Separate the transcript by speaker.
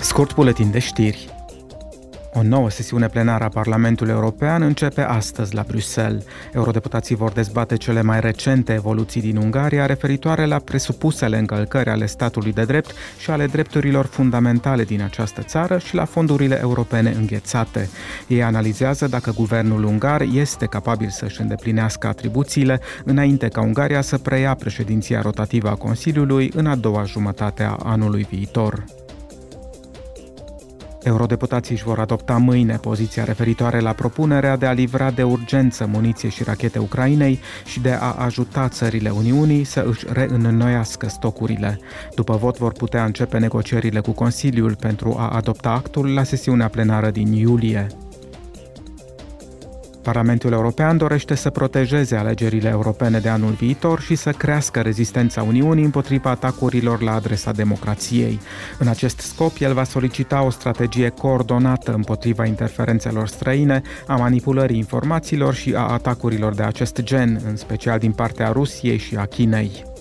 Speaker 1: Scurt buletin de știri. O nouă sesiune plenară a Parlamentului European începe astăzi la Bruxelles. Eurodeputații vor dezbate cele mai recente evoluții din Ungaria referitoare la presupusele încălcări ale statului de drept și ale drepturilor fundamentale din această țară și la fondurile europene înghețate. Ei analizează dacă guvernul ungar este capabil să-și îndeplinească atribuțiile înainte ca Ungaria să preia președinția rotativă a Consiliului în a doua jumătate a anului viitor. Eurodeputații își vor adopta mâine poziția referitoare la propunerea de a livra de urgență muniție și rachete Ucrainei și de a ajuta țările Uniunii să își reînnoiască stocurile. După vot vor putea începe negocierile cu Consiliul pentru a adopta actul la sesiunea plenară din iulie. Parlamentul European dorește să protejeze alegerile europene de anul viitor și să crească rezistența Uniunii împotriva atacurilor la adresa democrației. În acest scop, el va solicita o strategie coordonată împotriva interferențelor străine, a manipulării informațiilor și a atacurilor de acest gen, în special din partea Rusiei și a Chinei.